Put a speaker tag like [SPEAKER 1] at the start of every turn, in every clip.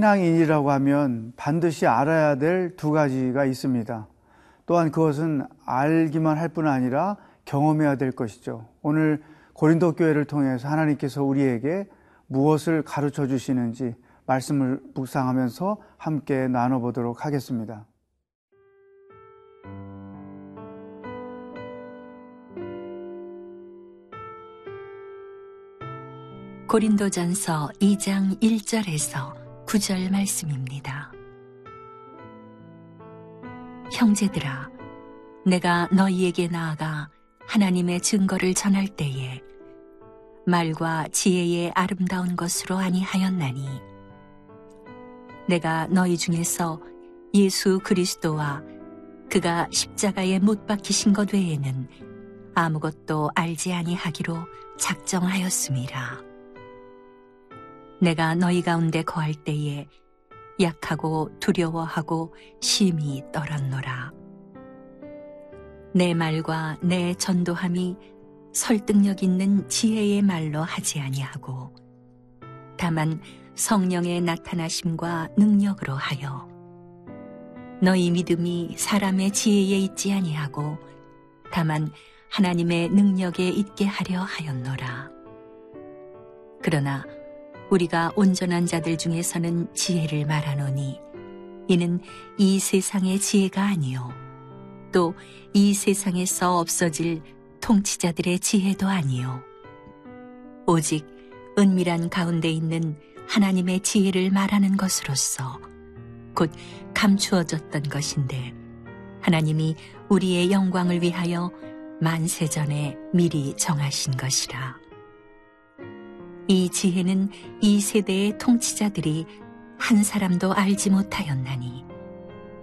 [SPEAKER 1] 신앙인이라고 하면 반드시 알아야 될 두 가지가 있습니다. 또한 그것은 알기만 할 뿐 아니라 경험해야 될 것이죠. 오늘 고린도 교회를 통해서 하나님께서 우리에게 무엇을 가르쳐 주시는지 말씀을 묵상하면서 함께 나눠보도록 하겠습니다.
[SPEAKER 2] 고린도전서 2장 1절에서 9절 말씀입니다. 형제들아, 내가 너희에게 나아가 하나님의 증거를 전할 때에 말과 지혜의 아름다운 것으로 아니하였나니 내가 너희 중에서 예수 그리스도와 그가 십자가에 못 박히신 것 외에는 아무것도 알지 아니하기로 작정하였음이라. 내가 너희 가운데 거할 때에 약하고 두려워하고 심히 떨었노라. 내 말과 내 전도함이 설득력 있는 지혜의 말로 하지 아니하고 다만 성령의 나타나심과 능력으로 하여 너희 믿음이 사람의 지혜에 있지 아니하고 다만 하나님의 능력에 있게 하려 하였노라. 그러나 우리가 온전한 자들 중에서는 지혜를 말하노니 이는 이 세상의 지혜가 아니요 또 이 세상에서 없어질 통치자들의 지혜도 아니요 오직 은밀한 가운데 있는 하나님의 지혜를 말하는 것으로서 곧 감추어졌던 것인데 하나님이 우리의 영광을 위하여 만세전에 미리 정하신 것이라. 이 지혜는 이 세대의 통치자들이 한 사람도 알지 못하였나니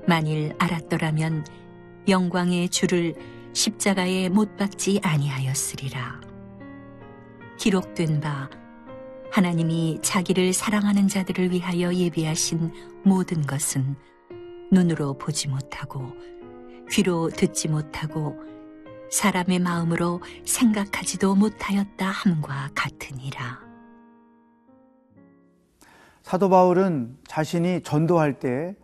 [SPEAKER 2] 만일 알았더라면 영광의 주를 십자가에 못 박지 아니하였으리라. 기록된 바 하나님이 자기를 사랑하는 자들을 위하여 예비하신 모든 것은 눈으로 보지 못하고 귀로 듣지 못하고 사람의 마음으로 생각하지도 못하였다 함과 같으니라.
[SPEAKER 1] 사도 바울은 자신이 전도할 때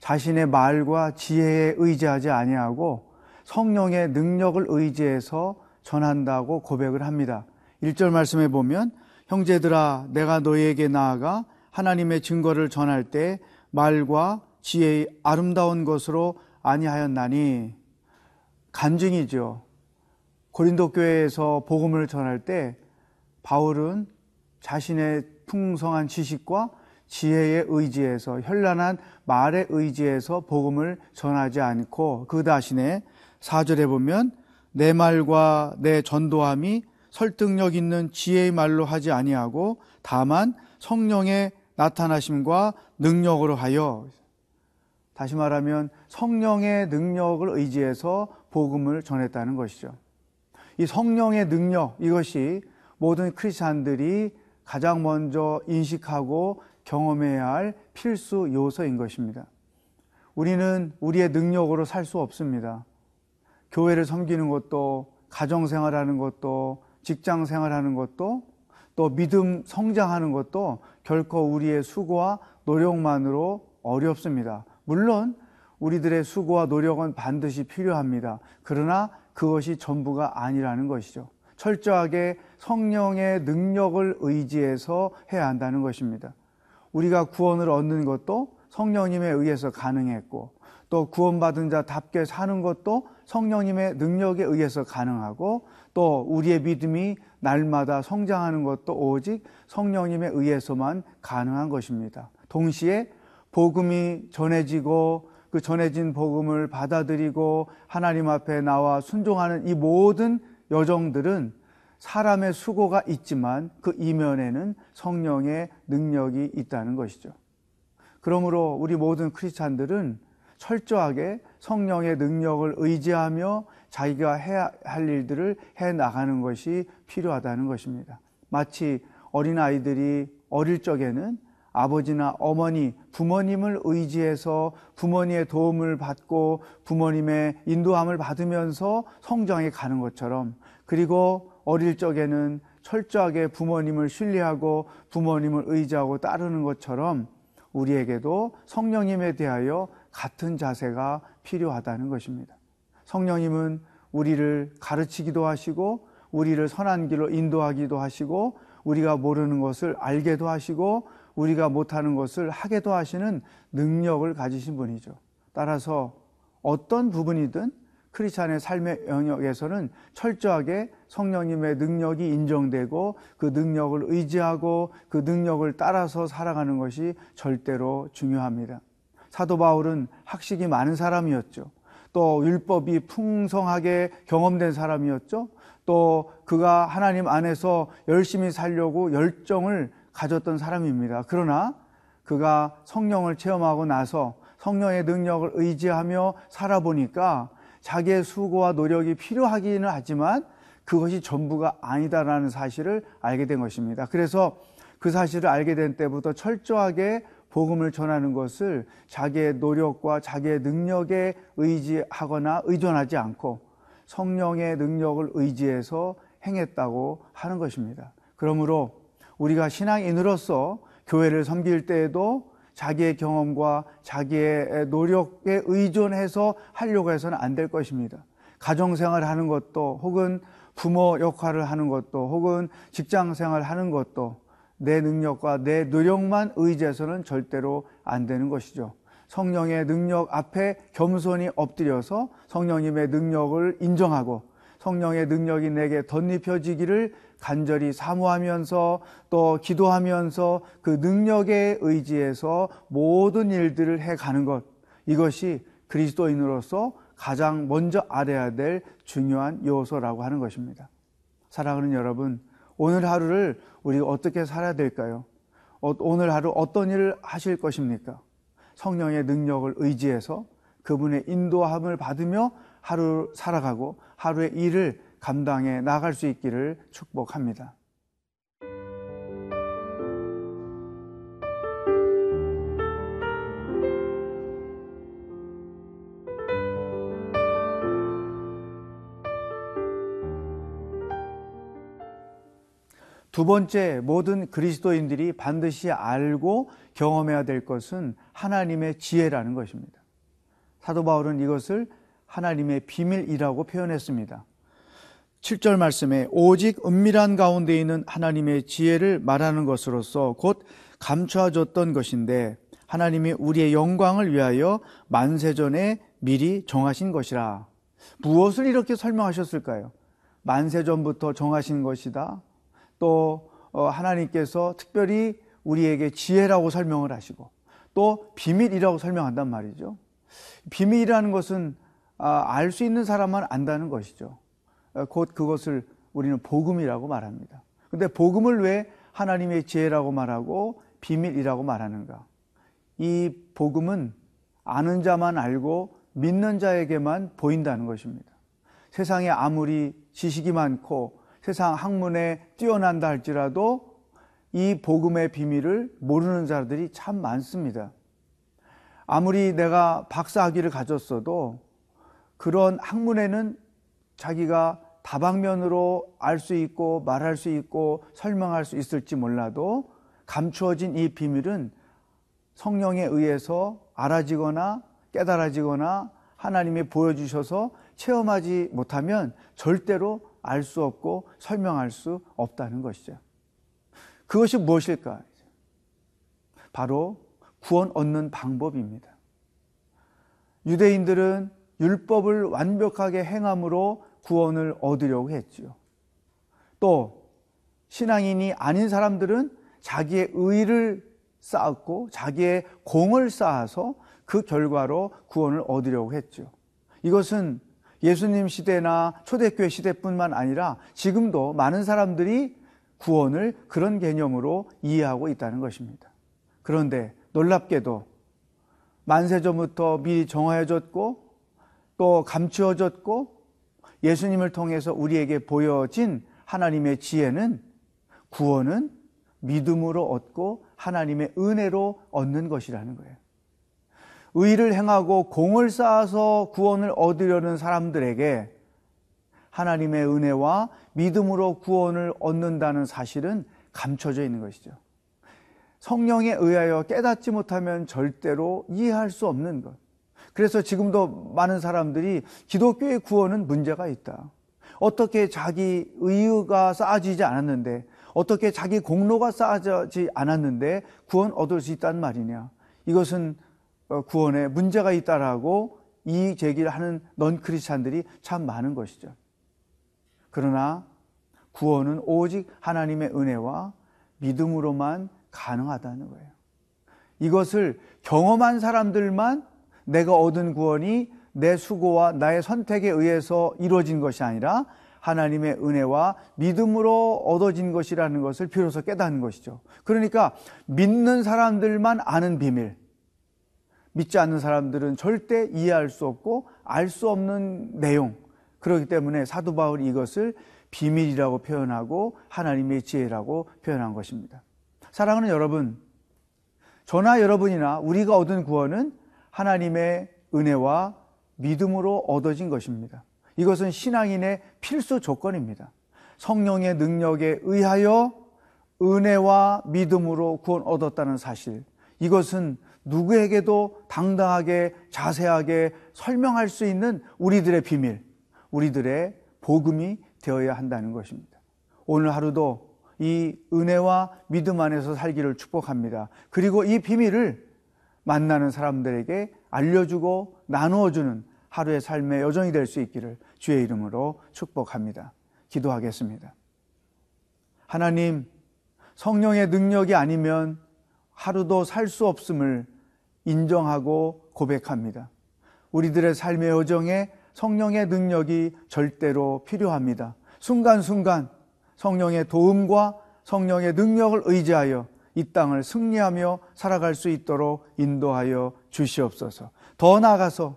[SPEAKER 1] 자신의 말과 지혜에 의지하지 아니하고 성령의 능력을 의지해서 전한다고 고백을 합니다. 1절 말씀에 보면 형제들아 내가 너희에게 나아가 하나님의 증거를 전할 때 말과 지혜의 아름다운 것으로 아니하였나니 간증이죠. 고린도 교회에서 복음을 전할 때 바울은 자신의 풍성한 지식과 지혜의 의지에서 현란한 말의 의지에서 복음을 전하지 않고 그 대신에 사절에 보면 내 말과 내 전도함이 설득력 있는 지혜의 말로 하지 아니하고 다만 성령의 나타나심과 능력으로 하여 다시 말하면 성령의 능력을 의지해서 복음을 전했다는 것이죠. 이 성령의 능력 이것이 모든 크리스찬들이 가장 먼저 인식하고 경험해야 할 필수 요소인 것입니다. 우리는 우리의 능력으로 살 수 없습니다. 교회를 섬기는 것도, 가정생활 하는 것도, 직장생활 하는 것도, 또 믿음 성장하는 것도 결코 우리의 수고와 노력만으로 어렵습니다. 물론 우리들의 수고와 노력은 반드시 필요합니다. 그러나 그것이 전부가 아니라는 것이죠. 철저하게 성령의 능력을 의지해서 해야 한다는 것입니다. 우리가 구원을 얻는 것도 성령님에 의해서 가능했고 또 구원받은 자답게 사는 것도 성령님의 능력에 의해서 가능하고 또 우리의 믿음이 날마다 성장하는 것도 오직 성령님에 의해서만 가능한 것입니다. 동시에 복음이 전해지고 그 전해진 복음을 받아들이고 하나님 앞에 나와 순종하는 이 모든 여정들은 사람의 수고가 있지만 그 이면에는 성령의 능력이 있다는 것이죠. 그러므로 우리 모든 크리스찬들은 철저하게 성령의 능력을 의지하며 자기가 해야 할 일들을 해 나가는 것이 필요하다는 것입니다. 마치 어린 아이들이 어릴 적에는 아버지나 어머니, 부모님을 의지해서 부모님의 도움을 받고 부모님의 인도함을 받으면서 성장해 가는 것처럼 그리고 어릴 적에는 철저하게 부모님을 신뢰하고 부모님을 의지하고 따르는 것처럼 우리에게도 성령님에 대하여 같은 자세가 필요하다는 것입니다. 성령님은 우리를 가르치기도 하시고 우리를 선한 길로 인도하기도 하시고 우리가 모르는 것을 알게도 하시고 우리가 못하는 것을 하게도 하시는 능력을 가지신 분이죠. 따라서 어떤 부분이든 크리스찬의 삶의 영역에서는 철저하게 성령님의 능력이 인정되고 그 능력을 의지하고 그 능력을 따라서 살아가는 것이 절대로 중요합니다. 사도 바울은 학식이 많은 사람이었죠. 또 율법이 풍성하게 경험된 사람이었죠. 또 그가 하나님 안에서 열심히 살려고 열정을 가졌던 사람입니다. 그러나 그가 성령을 체험하고 나서 성령의 능력을 의지하며 살아보니까 자기의 수고와 노력이 필요하기는 하지만 그것이 전부가 아니다라는 사실을 알게 된 것입니다. 그래서 그 사실을 알게 된 때부터 철저하게 복음을 전하는 것을 자기의 노력과 자기의 능력에 의지하거나 의존하지 않고 성령의 능력을 의지해서 행했다고 하는 것입니다. 그러므로 우리가 신앙인으로서 교회를 섬길 때에도 자기의 경험과 자기의 노력에 의존해서 하려고 해서는 안 될 것입니다. 가정생활 하는 것도 혹은 부모 역할을 하는 것도 혹은 직장 생활 하는 것도 내 능력과 내 노력만 의지해서는 절대로 안 되는 것이죠. 성령의 능력 앞에 겸손히 엎드려서 성령님의 능력을 인정하고 성령의 능력이 내게 덧입혀지기를 간절히 사모하면서 또 기도하면서 그 능력에 의지해서 모든 일들을 해 가는 것 이것이 그리스도인으로서 가장 먼저 알아야 될 중요한 요소라고 하는 것입니다. 사랑하는 여러분, 오늘 하루를 우리가 어떻게 살아야 될까요? 어, 오늘 하루 어떤 일을 하실 것입니까? 성령의 능력을 의지해서 그분의 인도함을 받으며 하루 살아가고 하루의 일을 감당해 나갈 수 있기를 축복합니다. 두 번째, 모든 그리스도인들이 반드시 알고 경험해야 될 것은 하나님의 지혜라는 것입니다. 사도 바울은 이것을 하나님의 비밀이라고 표현했습니다. 7절 말씀에 오직 은밀한 가운데 있는 하나님의 지혜를 말하는 것으로서 곧 감춰졌던 것인데 하나님이 우리의 영광을 위하여 만세전에 미리 정하신 것이라. 무엇을 이렇게 설명하셨을까요? 만세전부터 정하신 것이다. 또 어, 하나님께서 특별히 우리에게 지혜라고 설명을 하시고 또 비밀이라고 설명한단 말이죠. 비밀이라는 것은 아, 알 수 있는 사람만 안다는 것이죠. 어, 곧 그것을 우리는 복음이라고 말합니다. 근데 복음을 왜 하나님의 지혜라고 말하고 비밀이라고 말하는가? 이 복음은 아는 자만 알고 믿는 자에게만 보인다는 것입니다. 세상에 아무리 지식이 많고 세상 학문에 뛰어난다 할지라도 이 복음의 비밀을 모르는 자들이 참 많습니다. 아무리 내가 박사학위를 가졌어도 그런 학문에는 자기가 다방면으로 알 수 있고 말할 수 있고 설명할 수 있을지 몰라도 감추어진 이 비밀은 성령에 의해서 알아지거나 깨달아지거나 하나님이 보여주셔서 체험하지 못하면 절대로 알 수 없고 설명할 수 없다는 것이죠. 그것이 무엇일까? 바로 구원 얻는 방법입니다. 유대인들은 율법을 완벽하게 행함으로 구원을 얻으려고 했지요. 또 신앙인이 아닌 사람들은 자기의 의를 쌓았고 자기의 공을 쌓아서 그 결과로 구원을 얻으려고 했죠. 이것은 예수님 시대나 초대교회 시대뿐만 아니라 지금도 많은 사람들이 구원을 그런 개념으로 이해하고 있다는 것입니다. 그런데 놀랍게도 만세 전부터 미리 정하여졌고 또 감추어졌고 예수님을 통해서 우리에게 보여진 하나님의 지혜는 구원은 믿음으로 얻고 하나님의 은혜로 얻는 것이라는 거예요. 의를 행하고 공을 쌓아서 구원을 얻으려는 사람들에게 하나님의 은혜와 믿음으로 구원을 얻는다는 사실은 감춰져 있는 것이죠. 성령에 의하여 깨닫지 못하면 절대로 이해할 수 없는 것. 그래서 지금도 많은 사람들이 기독교의 구원은 문제가 있다. 어떻게 자기 의유가 쌓아지지 않았는데, 어떻게 자기 공로가 쌓아지지 않았는데 구원 얻을 수 있단 말이냐. 이것은 어, 구원에 문제가 있다라고 이 제기를 하는 넌 크리스찬들이 참 많은 것이죠. 그러나 구원은 오직 하나님의 은혜와 믿음으로만 가능하다는 거예요. 이것을 경험한 사람들만 내가 얻은 구원이 내 수고와 나의 선택에 의해서 이루어진 것이 아니라 하나님의 은혜와 믿음으로 얻어진 것이라는 것을 비로소 깨닫는 것이죠. 그러니까 믿는 사람들만 아는 비밀, 믿지 않는 사람들은 절대 이해할 수 없고 알 수 없는 내용. 그렇기 때문에 사도 바울이 이것을 비밀이라고 표현하고 하나님의 지혜라고 표현한 것입니다. 사랑하는 여러분, 저나 여러분이나 우리가 얻은 구원은 하나님의 은혜와 믿음으로 얻어진 것입니다. 이것은 신앙인의 필수 조건입니다. 성령의 능력에 의하여 은혜와 믿음으로 구원 얻었다는 사실. 이것은 누구에게도 당당하게 자세하게 설명할 수 있는 우리들의 비밀, 우리들의 복음이 되어야 한다는 것입니다. 오늘 하루도 이 은혜와 믿음 안에서 살기를 축복합니다. 그리고 이 비밀을 만나는 사람들에게 알려주고 나누어주는 하루의 삶의 여정이 될 수 있기를 주의 이름으로 축복합니다. 기도하겠습니다. 하나님, 성령의 능력이 아니면 하루도 살 수 없음을 인정하고 고백합니다. 우리들의 삶의 여정에 성령의 능력이 절대로 필요합니다. 순간순간 성령의 도움과 성령의 능력을 의지하여 이 땅을 승리하며 살아갈 수 있도록 인도하여 주시옵소서. 더 나아가서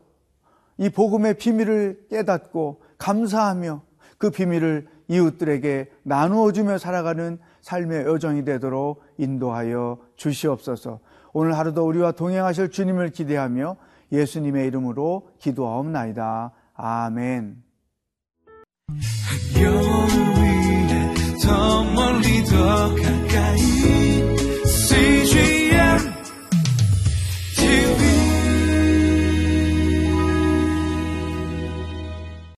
[SPEAKER 1] 이 복음의 비밀을 깨닫고 감사하며 그 비밀을 이웃들에게 나누어 주며 살아가는 삶의 여정이 되도록 인도하여 주시옵소서. 오늘 하루도 우리와 동행하실 주님을 기대하며 예수님의 이름으로 기도하옵나이다. 아멘.
[SPEAKER 3] 더 멀리 더 가까이 继续。